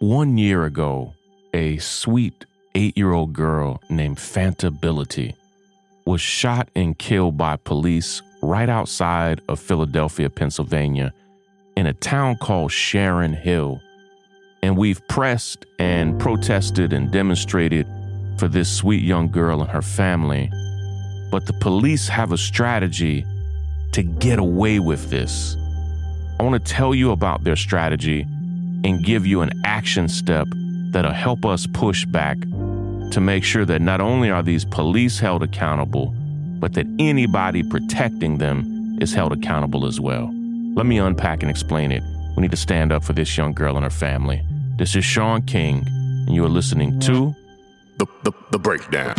One year ago, a sweet eight year old girl named Fanta Bility was shot and killed by police right outside of Philadelphia, Pennsylvania, in a town called Sharon Hill. And we've pressed and protested and demonstrated for this sweet young girl and her family. But the police have a strategy to get away with this. I want to tell you about their strategy and give you an action step that'll help us push back to make sure that not only are these police held accountable, but that anybody protecting them is held accountable as well. Let me unpack and explain it. We need to stand up for this young girl and her family. This is Shaun King, and you are listening to The, the, the breakdown.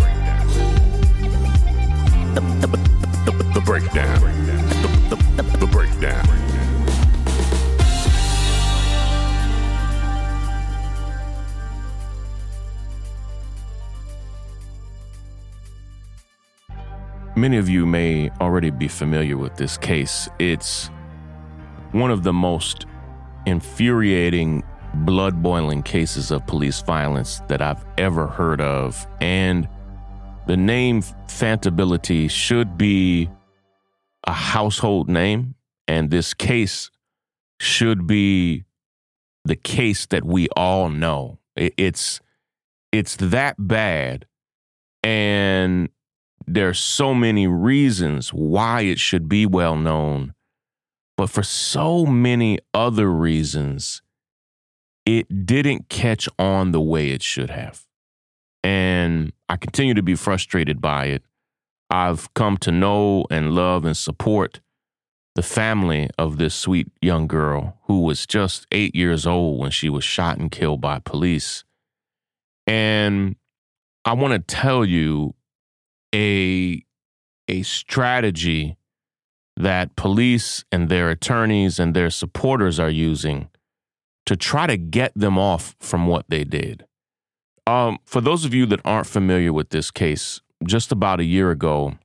The, the, the, the breakdown. The, the, the, the breakdown. Many of you may already be familiar with this case. It's one of the most infuriating, blood boiling cases of police violence that I've ever heard of. And the name Fanta Bility should be a household name. And this case should be the case that we all know. It's it's that bad. And there's so many reasons why it should be well known, but for so many other reasons, it didn't catch on the way it should have. And I continue to be frustrated by it. I've come to know and love and support the family of this sweet young girl who was just eight years old when she was shot and killed by police. And I want to tell you a a strategy that police and their attorneys and their supporters are using to try to get them off from what they did. Um, for those of you that aren't familiar with this case, just about a year ago,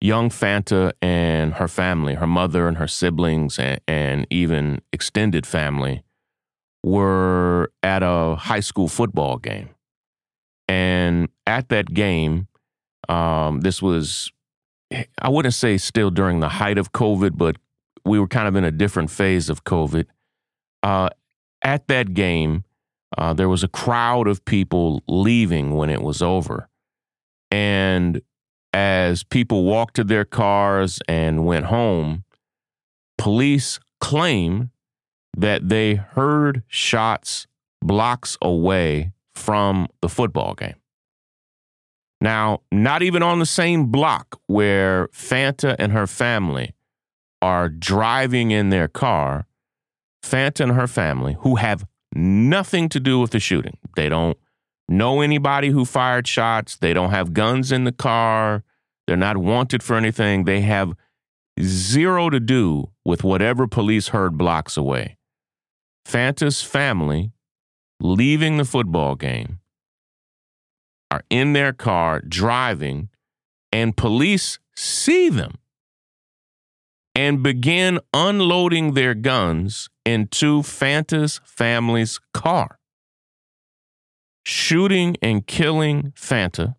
young Fanta and her family, her mother and her siblings, and, and even extended family, were at a high school football game. And at that game, um, this was, I wouldn't say still during the height of COVID, but we were kind of in a different phase of COVID. Uh, at that game, uh, there was a crowd of people leaving when it was over. And as people walked to their cars and went home, police claim that they heard shots blocks away from the football game. Now, not even on the same block where Fanta and her family are driving in their car, Fanta and her family, who have nothing to do with the shooting, they don't know anybody who fired shots, they don't have guns in the car, they're not wanted for anything, they have zero to do with whatever police heard blocks away. Fanta's family leaving the football game are in their car driving, and police see them and begin unloading their guns into Fanta's family's car, shooting and killing Fanta,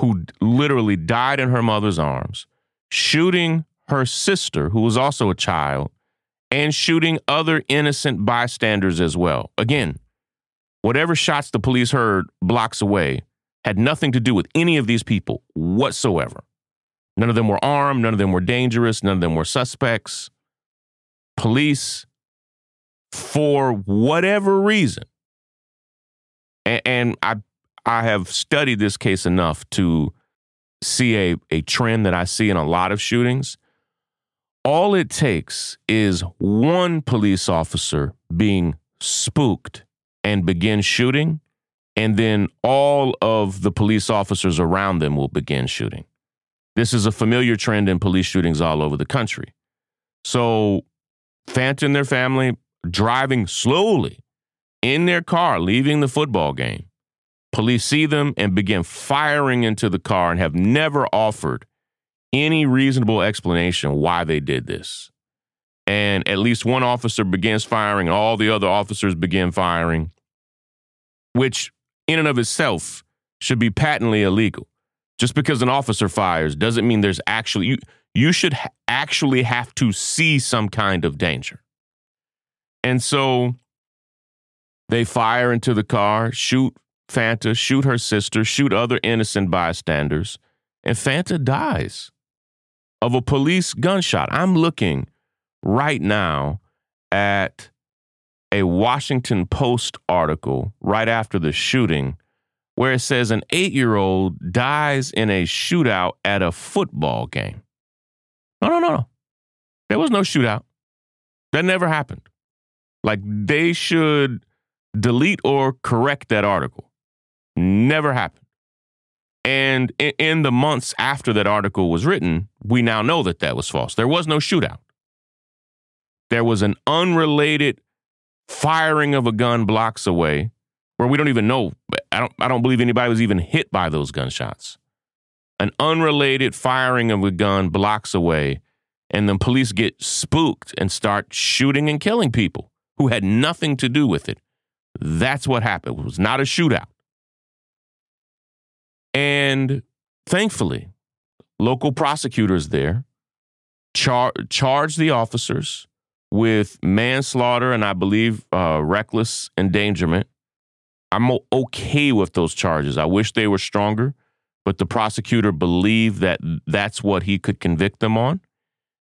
who literally died in her mother's arms, shooting her sister, who was also a child, and shooting other innocent bystanders as well. Again, whatever shots the police heard blocks away had nothing to do with any of these people whatsoever. None of them were armed, none of them were dangerous, none of them were suspects. Police, for whatever reason, and, and I, I have studied this case enough to see a, a trend that I see in a lot of shootings. All it takes is one police officer being spooked and begin shooting, and then all of the police officers around them will begin shooting. This is a familiar trend in police shootings all over the country. So, Fanta and their family driving slowly in their car, leaving the football game. Police see them and begin firing into the car and have never offered any reasonable explanation why they did this. and at least one officer begins firing, all the other officers begin firing, which in and of itself should be patently illegal. Just because an officer fires doesn't mean there's actually you you should ha- actually have to see some kind of danger. And so they fire into the car, shoot Fanta, shoot her sister, shoot other innocent bystanders, and Fanta dies of a police gunshot. I'm looking right now at a Washington Post article right after the shooting where it says an eight year old dies in a shootout at a football game. No, no, no, no. There was no shootout. That never happened. Like they should delete or correct that article. Never happened. And in the months after that article was written, we now know that that was false. There was no shootout. There was an unrelated firing of a gun blocks away where we don't even know. I don't, I don't believe anybody was even hit by those gunshots. An unrelated firing of a gun blocks away, and the police get spooked and start shooting and killing people who had nothing to do with it. That's what happened. It was not a shootout. And thankfully, local prosecutors there char- charged the officers with manslaughter and I believe uh, reckless endangerment. I'm okay with those charges. I wish they were stronger, but the prosecutor believed that that's what he could convict them on.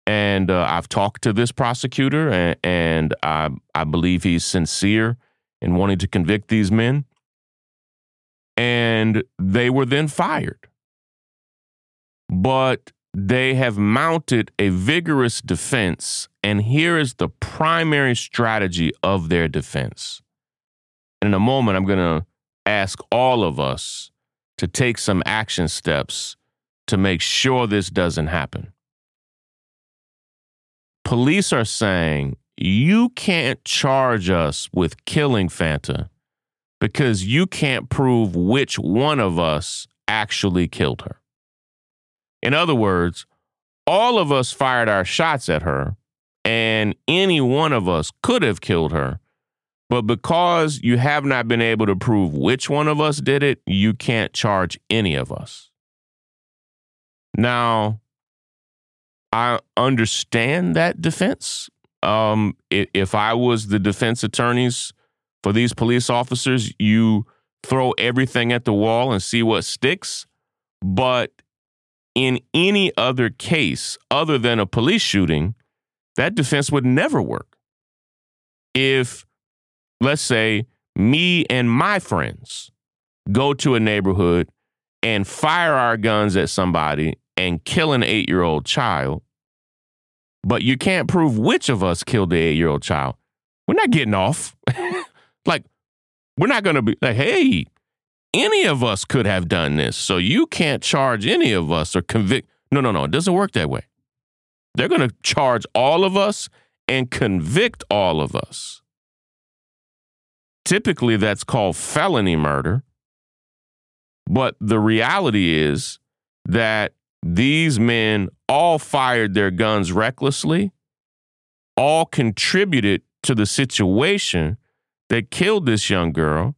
And uh, I've talked to this prosecutor, and, and I, I believe he's sincere in wanting to convict these men. And they were then fired. But they have mounted a vigorous defense, and here is the primary strategy of their defense. And in a moment, I'm going to ask all of us to take some action steps to make sure this doesn't happen police are saying you can't charge us with killing Fanta because you can't prove which one of us actually killed her. In other words, all of us fired our shots at her, and any one of us could have killed her. But because you have not been able to prove which one of us did it, you can't charge any of us. Now, I understand that defense. Um, if, I was the defense attorneys for these police officers, you throw everything at the wall and see what sticks. But in any other case other than a police shooting, that defense would never work. If, let's say, me and my friends go to a neighborhood and fire our guns at somebody and kill an eight year old child, but you can't prove which of us killed the eight year old child. We're not getting off. like, we're not going to be like, hey, any of us could have done this. So you can't charge any of us or convict. No, no, no. It doesn't work that way. They're going to charge all of us and convict all of us. Typically, that's called felony murder. But the reality is that these men all fired their guns recklessly, all contributed to the situation that killed this young girl.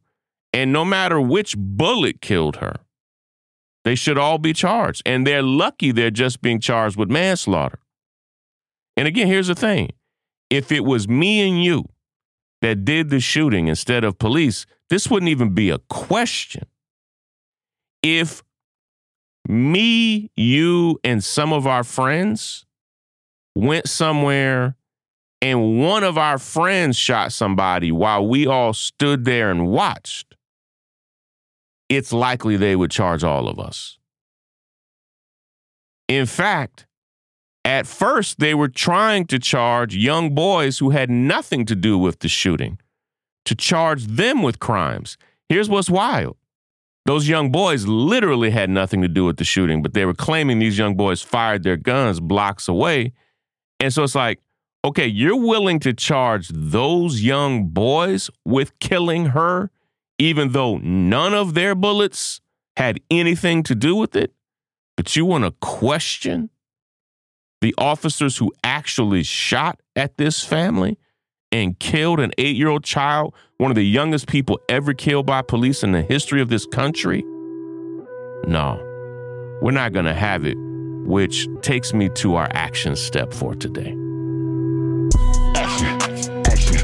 And no matter which bullet killed her, they should all be charged. And they're lucky they're just being charged with manslaughter. And again, here's the thing if it was me and you that did the shooting instead of police, this wouldn't even be a question. If me, you, and some of our friends went somewhere and one of our friends shot somebody while we all stood there and watched, it's likely they would charge all of us. In fact, at first, they were trying to charge young boys who had nothing to do with the shooting, to charge them with crimes. Here's what's wild those young boys literally had nothing to do with the shooting, but they were claiming these young boys fired their guns blocks away. And so it's like, okay, you're willing to charge those young boys with killing her, even though none of their bullets had anything to do with it, but you want to question the officers who actually shot at this family and killed an eight year old child, one of the youngest people ever killed by police in the history of this country? No, we're not going to have it, which takes me to our action step for today. Action, action,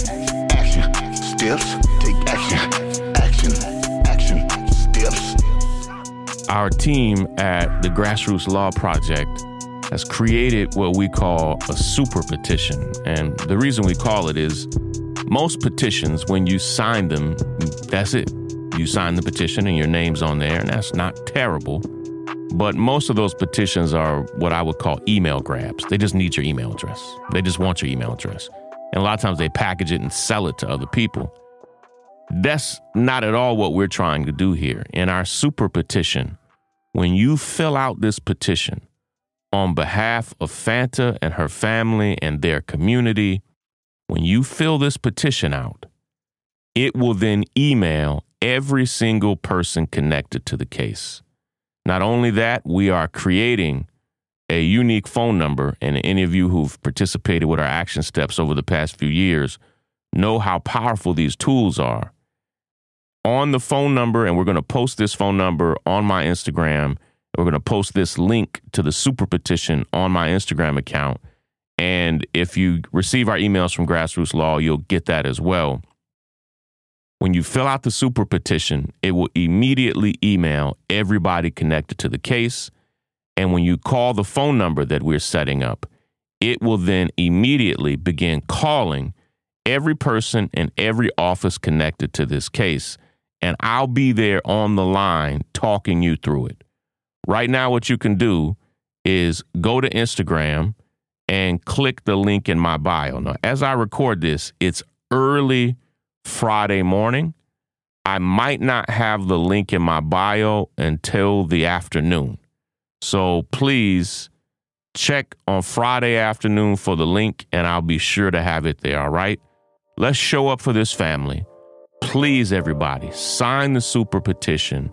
action, steps, take action, action, action, steps. Our team at the Grassroots Law Project has created what we call a super petition. And the reason we call it is most petitions, when you sign them, that's it. You sign the petition and your name's on there, and that's not terrible. But most of those petitions are what I would call email grabs. They just need your email address. They just want your email address. And a lot of times they package it and sell it to other people. That's not at all what we're trying to do here. In our super petition, when you fill out this petition on behalf of Fanta and her family and their community, when you fill this petition out, it will then email every single person connected to the case. Not only that, we are creating a unique phone number, and any of you who've participated with our action steps over the past few years know how powerful these tools are. On the phone number, and we're going to post this phone number on my Instagram. We're going to post this link to the super petition on my Instagram account. And if you receive our emails from Grassroots Law, you'll get that as well. When you fill out the super petition, it will immediately email everybody connected to the case. And when you call the phone number that we're setting up, it will then immediately begin calling every person and every office connected to this case. And I'll be there on the line talking you through it. Right now, what you can do is go to Instagram and click the link in my bio. Now, as I record this, it's early Friday morning. I might not have the link in my bio until the afternoon. So please check on Friday afternoon for the link and I'll be sure to have it there, all right? Let's show up for this family. Please, everybody, sign the super petition.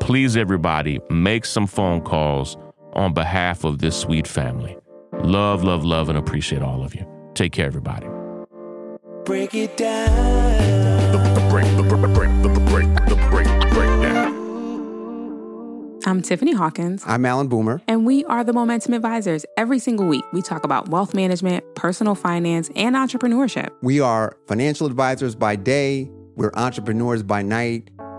Please, everybody, make some phone calls on behalf of this sweet family. Love, love, love, and appreciate all of you. Take care, everybody. Break it down. The, the break, the break, the break, the break, the break, breakdown. I'm Tiffany Hawkins, I'm Alan Boomer. and we are the Momentum Advisors. Every single week, we talk about wealth management, personal finance, and entrepreneurship. We are financial advisors by day, we're entrepreneurs by night.